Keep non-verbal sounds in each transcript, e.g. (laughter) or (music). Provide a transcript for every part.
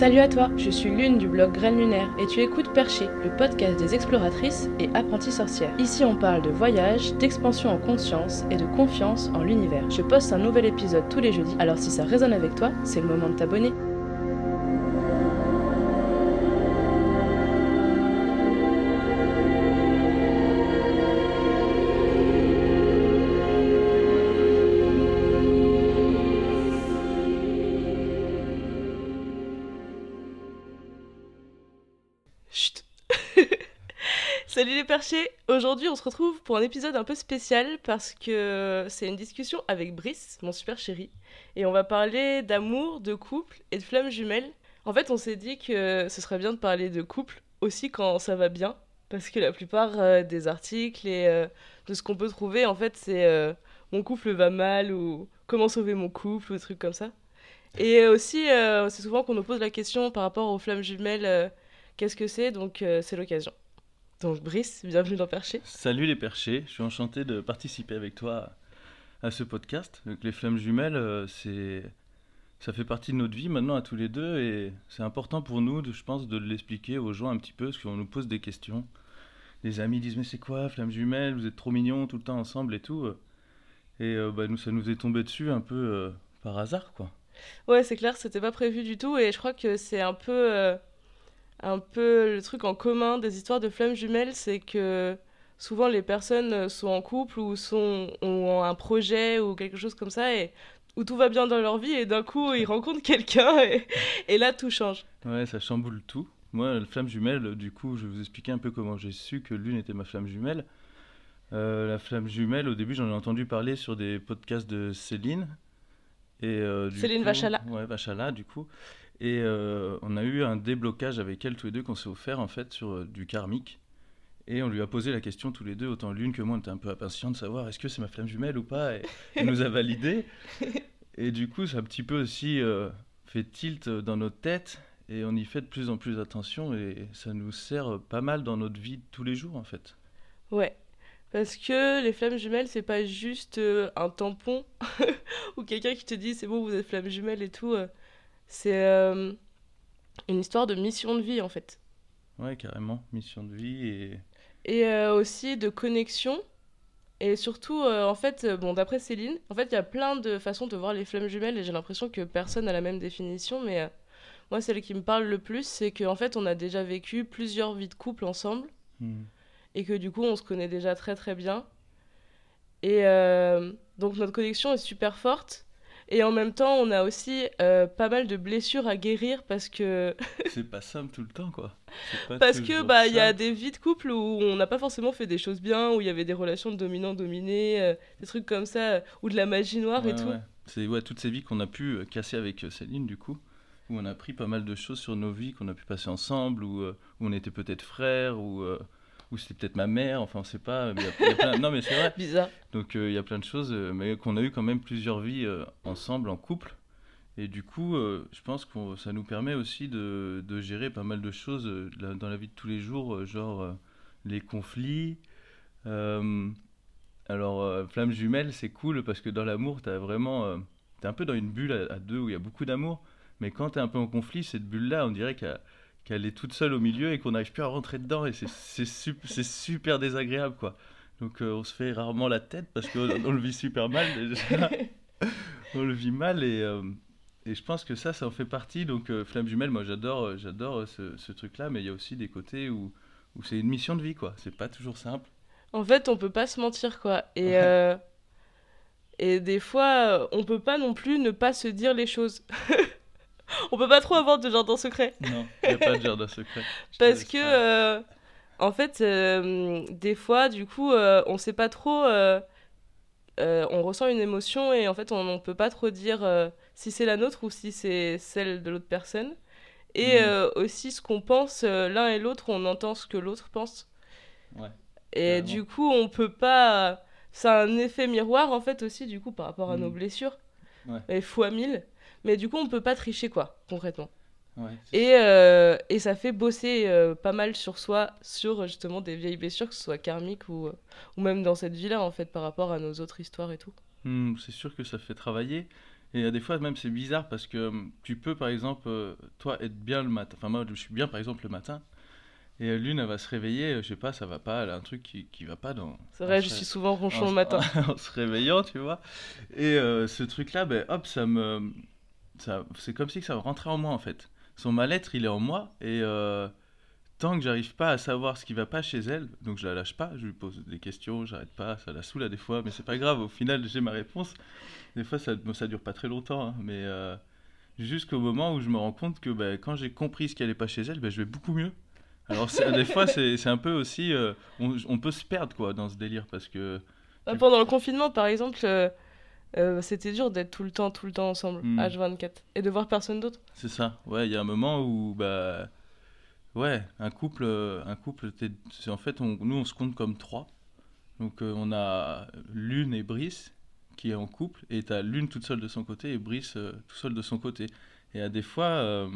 Salut à toi, je suis Lune du blog Graines Lunaire et tu écoutes Perché, le podcast des exploratrices et apprenties sorcières. Ici on parle de voyage, d'expansion en conscience et de confiance en l'univers. Je poste un nouvel épisode tous les jeudis, alors si ça résonne avec toi, c'est le moment de t'abonner. Salut les perchés Aujourd'hui on se retrouve pour un épisode un peu spécial parce que c'est une discussion avec Brice, mon super chéri, et on va parler d'amour, de couple et de flammes jumelles. En fait on s'est dit que ce serait bien de parler de couple aussi quand ça va bien, parce que la plupart euh, des articles et euh, de ce qu'on peut trouver en fait c'est euh, mon couple va mal ou comment sauver mon couple ou des trucs comme ça. Et aussi c'est souvent qu'on nous pose la question par rapport aux flammes jumelles qu'est-ce que c'est, donc c'est l'occasion. Donc Brice, bienvenue dans Perché. Salut les perchés, je suis enchanté de participer avec toi à, ce podcast. Donc, les flammes jumelles, euh, c'est, ça fait partie de notre vie maintenant à tous les deux et c'est important pour nous, je pense, de l'expliquer aux gens un petit peu parce qu'on nous pose des questions. Les amis disent mais c'est quoi flammes jumelles Vous êtes trop mignons tout le temps ensemble et tout. Et euh, bah, nous, ça nous est tombé dessus un peu euh, par hasard quoi. Ouais, c'est clair, c'était pas prévu du tout et je crois que c'est un peu, euh, un peu le truc en commun des histoires de flammes jumelles, c'est que souvent les personnes sont en couple ou sont, ont un projet ou quelque chose comme ça et où tout va bien dans leur vie et d'un coup ils rencontrent quelqu'un et, et là tout change. Ouais, ça chamboule tout. Moi, la flamme jumelle, du coup, je vais vous expliquer un peu comment j'ai su que l'une était ma flamme jumelle. Euh, la flamme jumelle, au début, j'en ai entendu parler sur des podcasts de Céline. Et, euh, Céline coup- Vachala. Ouais, Vachala, du coup. Et euh, on a eu un déblocage avec elle tous les deux qu'on s'est offert, en fait, sur euh, du karmique. Et on lui a posé la question tous les deux, autant l'une que moi, on était un peu impatients de savoir est-ce que c'est ma flamme jumelle ou pas? Et (laughs) elle nous a validé. Et du coup, ça a un petit peu aussi euh, fait tilt dans notre tête. Et on y fait de plus en plus attention. Et ça nous sert pas mal dans notre vie de tous les jours, en fait. Ouais. Parce que les flammes jumelles, c'est pas juste euh, un tampon (laughs) ou quelqu'un qui te dit c'est bon, vous êtes flammes jumelles et tout. euh. C'est euh, une histoire de mission de vie en fait. Ouais, carrément. Mission de vie. Et Et euh, aussi de connexion. Et surtout, euh, en fait, bon, d'après Céline, en fait, il y a plein de façons de voir les flammes jumelles et j'ai l'impression que personne n'a la même définition. Mais moi, celle qui me parle le plus, c'est qu'en fait, on a déjà vécu plusieurs vies de couple ensemble. hmm, et que du coup on se connaît déjà très très bien. Et euh, donc notre connexion est super forte. Et en même temps, on a aussi euh, pas mal de blessures à guérir parce que (laughs) c'est pas simple tout le temps, quoi. Parce que bah il y a des vies de couple où on n'a pas forcément fait des choses bien, où il y avait des relations de dominant-dominé, euh, des trucs comme ça, ou de la magie noire et tout. ouais. C'est ouais, toutes ces vies qu'on a pu casser avec Céline, du coup, où on a appris pas mal de choses sur nos vies qu'on a pu passer ensemble, où, où on était peut-être frères, ou où c'était peut-être ma mère, enfin on sait pas. mais il y a- il y a plein- Non mais c'est vrai. (laughs) Bizarre. Donc euh, il y a plein de choses, euh, mais qu'on a eu quand même plusieurs vies euh, ensemble, en couple. Et du coup, euh, je pense que ça nous permet aussi de, de gérer pas mal de choses la- dans la vie de tous les jours, genre les conflits. Alors, flamme jumelle, c'est cool parce que dans l'amour, t'as vraiment, t'es un peu dans une bulle à, à deux où il y a beaucoup d'amour. Mais quand t'es un peu en conflit, cette bulle-là, on dirait qu'elle qu'elle est toute seule au milieu et qu'on n'arrive plus à rentrer dedans. Et c'est c'est sup- c'est super désagréable, quoi. Donc, euh, on se fait rarement la tête parce qu'on on le vit super mal déjà. (laughs) on le vit mal et, euh, et je pense que ça, ça en fait partie. Donc, euh, flamme jumelle, moi j'adore j'adore ce, ce truc-là, mais il y a aussi des côtés où, où c'est une mission de vie, quoi. C'est pas toujours simple. En fait, on peut pas se mentir, quoi. Et, Ouais. et des fois, on peut pas non plus ne pas se dire les choses. (laughs) on peut pas trop avoir de jardin secret. Non, il n'y a pas de jardin secret. (laughs) Je Parce que, euh, en fait, euh, des fois, du coup, euh, on sait pas trop. euh, on ressent une émotion et en fait, on, on peut pas trop dire si c'est la nôtre ou si c'est celle de l'autre personne. Et euh, aussi, ce qu'on pense, l'un et l'autre, on entend ce que l'autre pense. Ouais, Et du coup, on peut pas. C'est un effet miroir, en fait, aussi, du coup, par rapport à nos Mhm. blessures. Ouais. Et fois mille. Mais du coup, on peut pas tricher, quoi, concrètement. ouais, Et, euh, et ça fait bosser euh, pas mal sur soi, sur justement des vieilles blessures, que ce soit karmiques ou, euh, ou même dans cette vie-là, en fait, par rapport à nos autres histoires et tout. Hmm, c'est sûr que ça fait travailler. Et euh, des fois, même, c'est bizarre parce que tu peux, par exemple, toi, être bien le matin. Enfin, moi, je suis bien, par exemple, le matin. Et l'une, elle va se réveiller, je sais pas, ça va pas, elle a un truc qui, qui va pas dans. C'est vrai, je suis souvent ronchon en le matin. (laughs) en se réveillant, tu vois. Et ce truc-là, ben, hop, ça me. C'est comme si ça rentrait en moi, en fait. Son mal-être, il est en moi. Et euh, tant que j'arrive pas à savoir ce qui va pas chez elle, donc je la lâche pas, je lui pose des questions, j'arrête pas, ça la saoule à des fois, mais c'est pas grave, au final, j'ai ma réponse. Des fois, ça, ça dure pas très longtemps, hein, mais euh, jusqu'au moment où je me rends compte que ben, quand j'ai compris ce qui allait pas chez elle, ben, je vais beaucoup mieux. Alors, des fois, c'est un peu aussi. euh, on, on peut se perdre, quoi, dans ce délire, parce que. Ah, Pendant le confinement, par exemple, euh, c'était dur d'être tout le temps, tout le temps ensemble, Hmm. H24, et de voir personne d'autre. C'est ça. Ouais, il y a un moment où bah ouais, un couple euh, un couple en fait on, nous on se compte comme trois. Donc euh, on a Lune et Brice qui est en couple et t'as Lune toute seule de son côté et Brice euh, tout seul de son côté. Et à des fois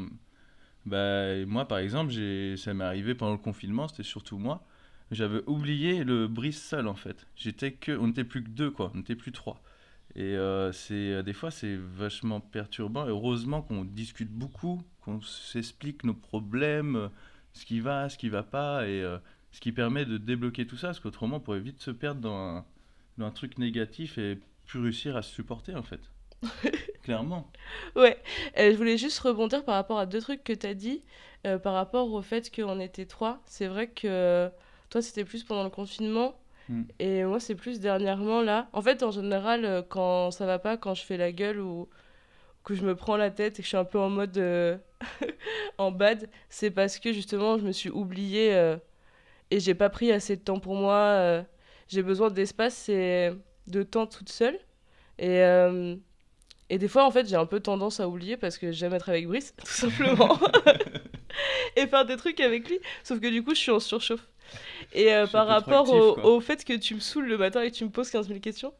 bah moi par exemple, ça m'est arrivé pendant le confinement, c'était surtout moi. J'avais oublié le Brice seul en fait. J'étais que on n'était plus que deux quoi, on n'était plus trois. Et euh, c'est des fois c'est vachement perturbant. Et heureusement qu'on discute beaucoup, qu'on s'explique nos problèmes, euh, ce qui va, ce qui va pas, et euh, ce qui permet de débloquer tout ça, parce qu'autrement on pourrait vite se perdre dans un, dans un truc négatif et plus réussir à se supporter en fait. (laughs) Clairement. Ouais, Euh, je voulais juste rebondir par rapport à deux trucs que tu as dit, euh, par rapport au fait qu'on était trois. C'est vrai que euh, toi, c'était plus pendant le confinement, Mm. et moi, c'est plus dernièrement là. En fait, en général, euh, quand ça va pas, quand je fais la gueule ou que je me prends la tête et que je suis un peu en mode euh, (laughs) en bad, c'est parce que justement, je me suis oubliée euh, et j'ai pas pris assez de temps pour moi. euh, j'ai besoin d'espace et de temps toute seule. Et, et des fois, en fait, j'ai un peu tendance à oublier parce que j'aime être avec Brice, (laughs) tout simplement. (laughs) et faire des trucs avec lui. Sauf que du coup, je suis en surchauffe. Et euh, Je par rapport actif, au, fait que tu me saoules le matin et que tu me poses 15 000 questions,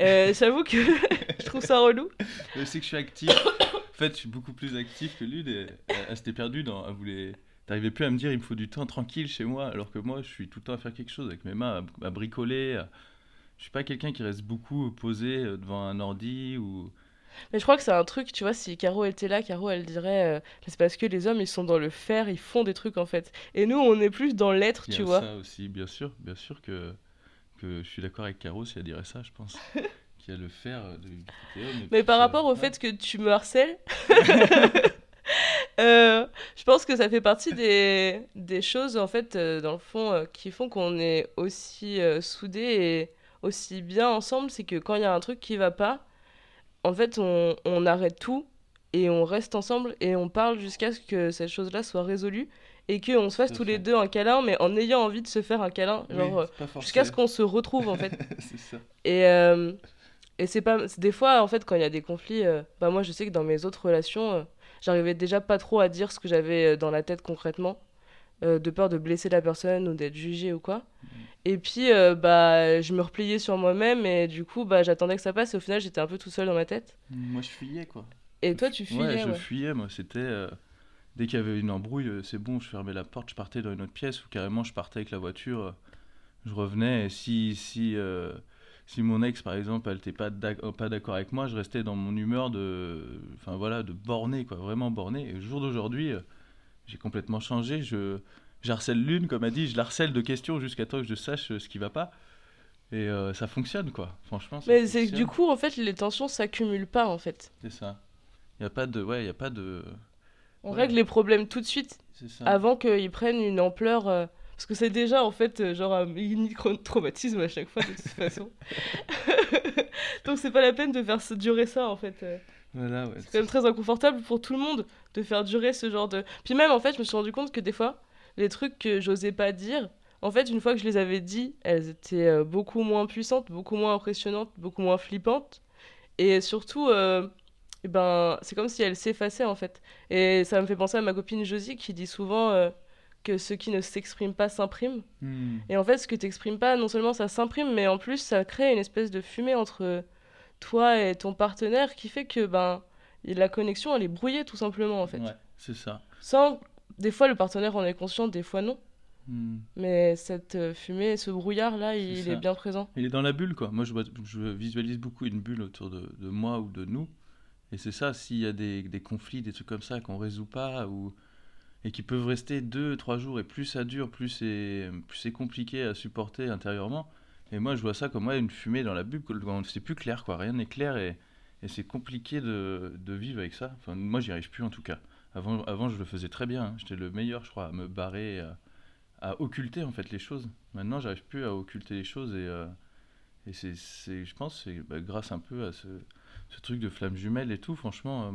euh, (laughs) j'avoue que (laughs) je trouve ça relou. Mais c'est que je suis actif. en fait, je suis beaucoup plus actif que. Et elle, elle s'était perdue dans. Elle voulait. T'arrivais plus à me dire il me faut du temps tranquille chez moi, alors que moi je suis tout le temps à faire quelque chose avec mes mains, à, à bricoler. à- Je suis pas quelqu'un qui reste beaucoup posé euh, devant un ordi ou. Mais je crois que c'est un truc, tu vois, si Caro était là, Caro, elle dirait, euh, c'est parce que les hommes, ils sont dans le faire, ils font des trucs, en fait. Et nous, on est plus dans l'être, tu a vois. ça aussi, bien sûr, bien sûr que, que je suis d'accord avec Caro si elle dirait ça, je pense. (laughs) Qu'il y a le faire de- Mais par rapport au fait que tu me harcèles, (laughs) euh, je pense que ça fait partie des, des choses, en fait, euh, dans le fond, qui font qu'on est aussi soudés et aussi bien ensemble. C'est que quand il y a un truc qui va pas, en fait, on, on arrête tout et on reste ensemble et on parle jusqu'à ce que cette chose-là soit résolue et qu'on se fasse Tout tous les deux un câlin, mais en ayant envie de se faire un câlin, Oui, genre euh, jusqu'à ce qu'on se retrouve, en fait. (laughs) c'est ça. Et, euh, et c'est pas. Des fois, en fait, quand il y a des conflits, euh, bah moi, je sais que dans mes autres relations, euh, j'arrivais déjà pas trop à dire ce que j'avais dans la tête concrètement, euh, de peur de blesser la personne ou d'être jugée ou quoi. Et puis, euh, bah, je me repliais sur moi-même et du coup, bah, j'attendais que ça passe et au final, j'étais un peu tout seul dans ma tête. Moi je fuyais quoi. Et toi, tu fuyais, Ouais, je ouais. fuyais, moi. C'était. euh, dès qu'il y avait une embrouille, c'est bon, je fermais la porte, je partais dans une autre pièce ou carrément je partais avec la voiture. je revenais et si. si euh, si mon ex, par exemple, elle n'était pas d'ac- pas d'accord avec moi, je restais dans mon humeur de, enfin voilà, de borné, quoi, vraiment borné. Et au jour d'aujourd'hui, euh, j'ai complètement changé. Je, j'harcèle l'une, comme a dit, je la harcèle de questions jusqu'à temps que je sache euh, ce qui va pas. Et euh, ça fonctionne, quoi. Franchement, ça Mais c'est du coup, en fait, les tensions s'accumulent pas, en fait. C'est ça. Il y a pas de, ouais, il y a pas de, On Ouais. règle les problèmes tout de suite ça. avant qu'ils prennent une ampleur. euh, Parce que c'est déjà en fait genre un mini traumatisme à chaque fois de toute (laughs) façon. (laughs) Donc c'est pas la peine de faire durer ça en fait. Voilà, ouais. C'est quand même très inconfortable pour tout le monde de faire durer ce genre de. Puis même en fait, je me suis rendu compte que des fois, les trucs que j'osais pas dire, en fait, une fois que je les avais dit, elles étaient euh, beaucoup moins puissantes, beaucoup moins impressionnantes, beaucoup moins flippantes. Et surtout, euh, ben, c'est comme si elles s'effaçaient en fait. Et ça me fait penser à ma copine Josie qui dit souvent euh, que ce qui ne s'exprime pas s'imprime. Hmm. Et en fait, ce que t'exprimes pas, non seulement ça s'imprime, mais en plus ça crée une espèce de fumée entre toi et ton partenaire qui fait que ben la connexion elle est brouillée tout simplement en fait. Ouais, c'est ça. Sans des fois le partenaire en est conscient, des fois non. Hmm. Mais cette euh, fumée, ce brouillard là, il, est bien présent. Il est dans la bulle, quoi. Moi, je, visualise beaucoup une bulle autour de, de moi ou de nous. Et c'est ça, s'il y a des, des, conflits, des trucs comme ça qu'on résout pas, ou, et qui peuvent rester deux, trois jours, et plus ça dure, plus c'est, plus c'est compliqué à supporter intérieurement. Et moi, je vois ça comme ouais, une fumée dans la bulle, c'est plus clair, quoi. Rien n'est clair, et, et c'est compliqué de, de, vivre avec ça. Enfin, moi, j'y arrive plus en tout cas. Avant, avant, je le faisais très bien. Hein. J'étais le meilleur, je crois, à me barrer, à, à, occulter en fait les choses. Maintenant, j'arrive plus à occulter les choses, et, euh, et c'est, je pense, c'est bah, grâce un peu à ce, ce, truc de flamme jumelle et tout. Franchement, euh,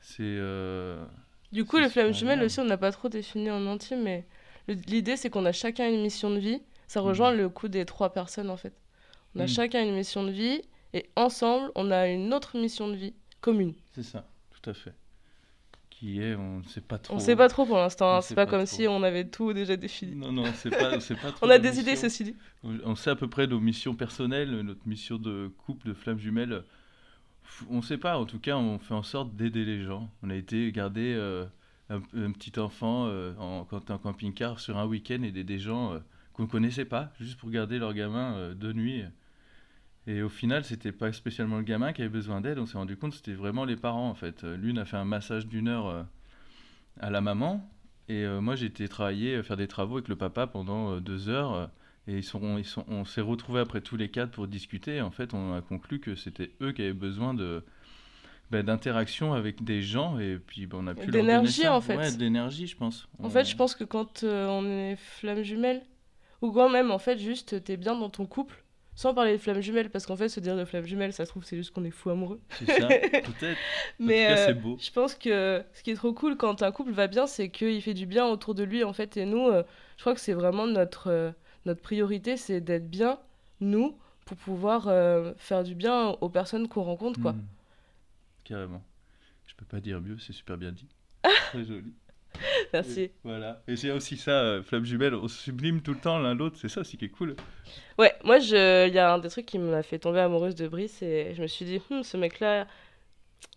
c'est. Euh, du coup, les flammes jumelles aussi, on n'a pas trop défini en entier, mais l'idée, c'est qu'on a chacun une mission de vie. Ça rejoint mmh. le coup des trois personnes, en fait. On a mmh. chacun une mission de vie, et ensemble, on a une autre mission de vie commune. C'est ça, tout à fait. Qui est, on ne sait pas trop. On ne sait pas trop pour l'instant. Hein. C'est pas, pas comme si on avait tout déjà défini. Non, non, c'est pas, pas (laughs) trop. on a des idées, ceci dit. On sait à peu près nos missions personnelles, notre mission de couple, de flammes jumelles on sait pas, en tout cas, on fait en sorte d'aider les gens. On a été garder euh, un, petit enfant euh, en, quand en camping-car sur un week-end et des gens euh, qu'on ne connaissait pas, juste pour garder leur gamin de nuit. Et au final, c'était pas spécialement le gamin qui avait besoin d'aide, on s'est rendu compte que c'était vraiment les parents en fait. L'une a fait un massage d'une heure à la maman, et moi j'ai été travailler, faire des travaux avec le papa pendant deux heures et ils sont, ils sont, on s'est retrouvés après tous les quatre pour discuter. Et en fait, on a conclu que c'était eux qui avaient besoin de ben, d'interaction avec des gens. Et puis, ben, on a pu d'énergie en fait. Ouais, d'énergie, je pense. En fait, je pense que quand euh, on est flamme jumelle, ou quand même, en fait, juste, t'es bien dans ton couple. Sans parler de flamme jumelle, parce qu'en fait, se dire de flamme jumelle, ça se trouve, c'est juste qu'on est fou amoureux. C'est ça, (laughs) peut-être. Mais euh, beau. je pense que ce qui est trop cool quand un couple va bien, c'est qu'il fait du bien autour de lui, en fait. Et nous, euh, je crois que c'est vraiment notre notre priorité, c'est d'être bien, nous, pour pouvoir euh, faire du bien aux personnes qu'on rencontre, quoi. Hmm. Carrément. Je peux pas dire mieux, c'est super bien dit. (laughs) Très joli. (laughs) Merci. voilà. Et c'est aussi ça, euh, Flamme Jumelle, on sublime tout le temps l'un l'autre, c'est ça aussi qui est cool. Ouais, moi, il y a un des trucs qui m'a fait tomber amoureuse de Brice et je me suis dit, hm, ce mec-là,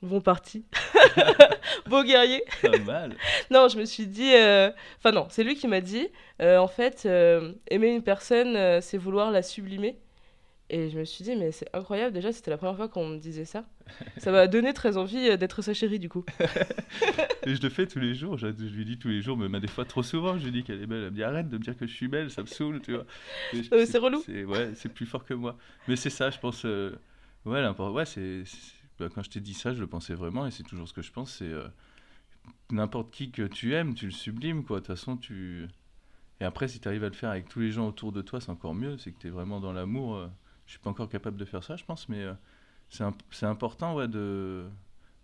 bon parti. (laughs) Beau guerrier. Pas mal. (laughs) non, je me suis dit. Euh, enfin, non, c'est lui qui m'a dit euh, en fait, euh, aimer une personne, c'est vouloir la sublimer. Et je me suis dit, mais c'est incroyable. Déjà, c'était la première fois qu'on me disait ça. Ça m'a donné très envie d'être sa chérie, du coup. (laughs) et je le fais tous les jours. Je, lui dis tous les jours, mais des fois trop souvent, je lui dis qu'elle est belle. Elle me dit, arrête de me dire que je suis belle, ça me saoule, tu vois. c'est relou. Ouais, c'est plus fort que moi. Mais c'est ça, je pense. ouais, ouais c'est bah, quand je t'ai dit ça, je le pensais vraiment, et c'est toujours ce que je pense, c'est euh, n'importe qui que tu aimes, tu le sublimes, quoi. De toute façon, tu... Et après, si tu arrives à le faire avec tous les gens autour de toi, c'est encore mieux, c'est que tu es vraiment dans l'amour. Euh. Je suis pas encore capable de faire ça, je pense, mais euh, c'est important, ouais, de...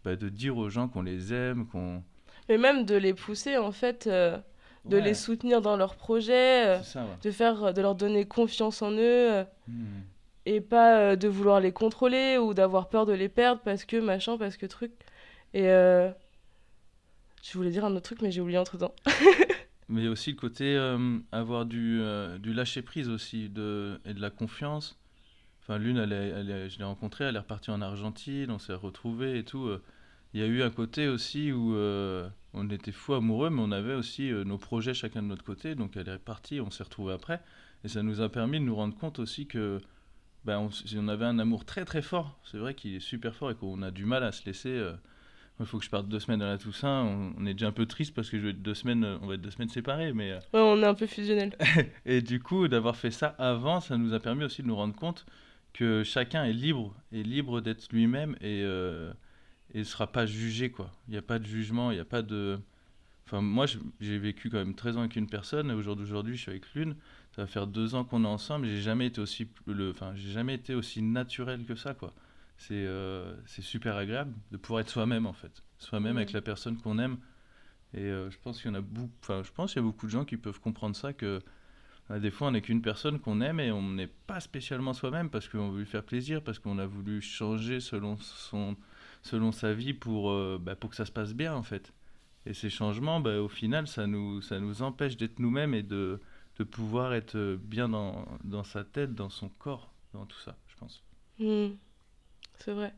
Bah, de dire aux gens qu'on les aime, qu'on... Mais même de les pousser, en fait... de les soutenir dans leurs projets, de faire, de leur donner confiance en eux. Hmm et pas euh, de vouloir les contrôler ou d'avoir peur de les perdre parce que machin, parce que truc. Et euh, je voulais dire un autre truc, mais j'ai oublié entre temps. (laughs) mais aussi le côté euh, avoir du, du lâcher prise aussi de, et de la confiance. Enfin, l'une, elle, elle, je l'ai rencontrée, elle est repartie en Argentine, on s'est retrouvés et tout. Il y a eu un côté aussi où on était fous amoureux, mais on avait aussi nos projets chacun de notre côté. Donc elle est partie, on s'est retrouvés après. Et ça nous a permis de nous rendre compte aussi que ben, on, avait un amour très très fort. C'est vrai qu'il est super fort et qu'on a du mal à se laisser. Euh, il faut que je parte deux semaines à la Toussaint. On, est déjà un peu triste parce que je vais être deux semaines, on va être deux semaines séparés. Mais, euh, ouais, on est un peu fusionnel. (laughs) et du coup, d'avoir fait ça avant, ça nous a permis aussi de nous rendre compte que chacun est libre, est libre d'être lui-même et euh, ne sera pas jugé. quoi. Il n'y a pas de jugement, il n'y a pas de. Enfin, moi, j'ai vécu quand même 13 ans avec une personne et aujourd'hui, je suis avec l'une ça va faire deux ans qu'on est ensemble. J'ai jamais été aussi, le, enfin, j'ai jamais été aussi naturel que ça, quoi. C'est, euh, c'est super agréable de pouvoir être soi-même en fait, soi-même avec la personne qu'on aime. Et euh, je pense qu'il y en a beaucoup, enfin, je pense qu'il y a beaucoup de gens qui peuvent comprendre ça que des fois on n'est qu'une personne qu'on aime et on n'est pas spécialement soi-même parce qu'on veut lui faire plaisir, parce qu'on a voulu changer selon son, selon sa vie pour, bah, pour que ça se passe bien en fait. Et ces changements, bah, au final, ça nous, ça nous empêche d'être nous-mêmes et de de pouvoir être bien dans, dans, sa tête, dans son corps, dans tout ça, je pense. Hmm. C'est vrai.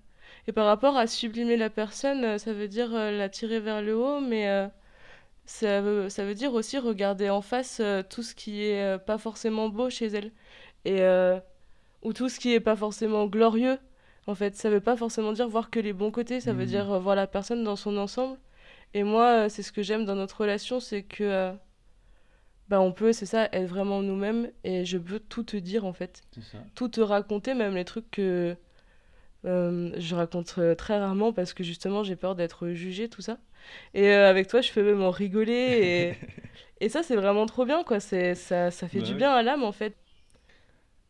Et par rapport à sublimer la personne, euh, ça veut dire euh, la tirer vers le haut, mais euh, ça, veut, ça veut dire aussi regarder en face tout ce qui est pas forcément beau chez elle. Et, ou tout ce qui est pas forcément glorieux. En fait, ça veut pas forcément dire voir que les bons côtés, ça veut Mhm. dire euh, voir la personne dans son ensemble. Et moi, euh, c'est ce que j'aime dans notre relation, c'est que euh, bah, on peut, c'est ça, être vraiment nous-mêmes et je peux tout te dire en fait. Tout te raconter, même les trucs que euh, je raconte euh, très rarement parce que justement j'ai peur d'être jugée, tout ça. Et euh, avec toi, je peux même en rigoler et, (laughs) et ça, c'est vraiment trop bien quoi. Ça, ça fait Bah du bien à l'âme en fait.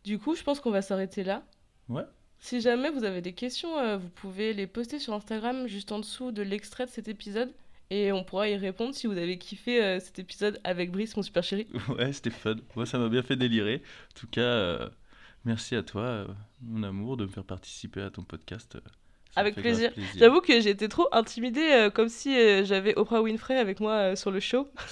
Du coup, je pense qu'on va s'arrêter là. Ouais. Si jamais vous avez des questions, euh, vous pouvez les poster sur Instagram juste en dessous de l'extrait de cet épisode et on pourra y répondre si vous avez kiffé cet épisode avec Brice, mon super chéri. (laughs) Ouais, c'était fun. Moi, ça m'a bien fait délirer. En tout cas, merci à toi, euh, mon amour, de me faire participer à ton podcast. euh, ça Avec plaisir. J'avoue que j'étais trop intimidée, euh, comme si euh, j'avais Oprah Winfrey avec moi euh, sur le show. (laughs)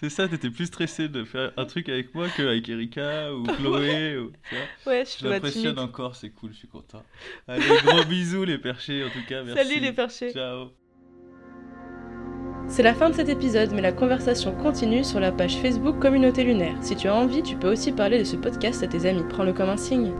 C'est- ça, t'étais plus stressé de faire un truc avec moi qu'avec Erika ou (laughs) Chloé. ou, tu vois. Ouais, je suis timide. encore, c'est cool, je suis content. Allez, gros (laughs) bisous les perchés, en tout cas, merci. Salut les perchés. Ciao. C'est la fin de cet épisode, mais la conversation continue sur la page Facebook Communauté Lunaire. Si tu as envie, tu peux aussi parler de ce podcast à tes amis. Prends-le comme un signe.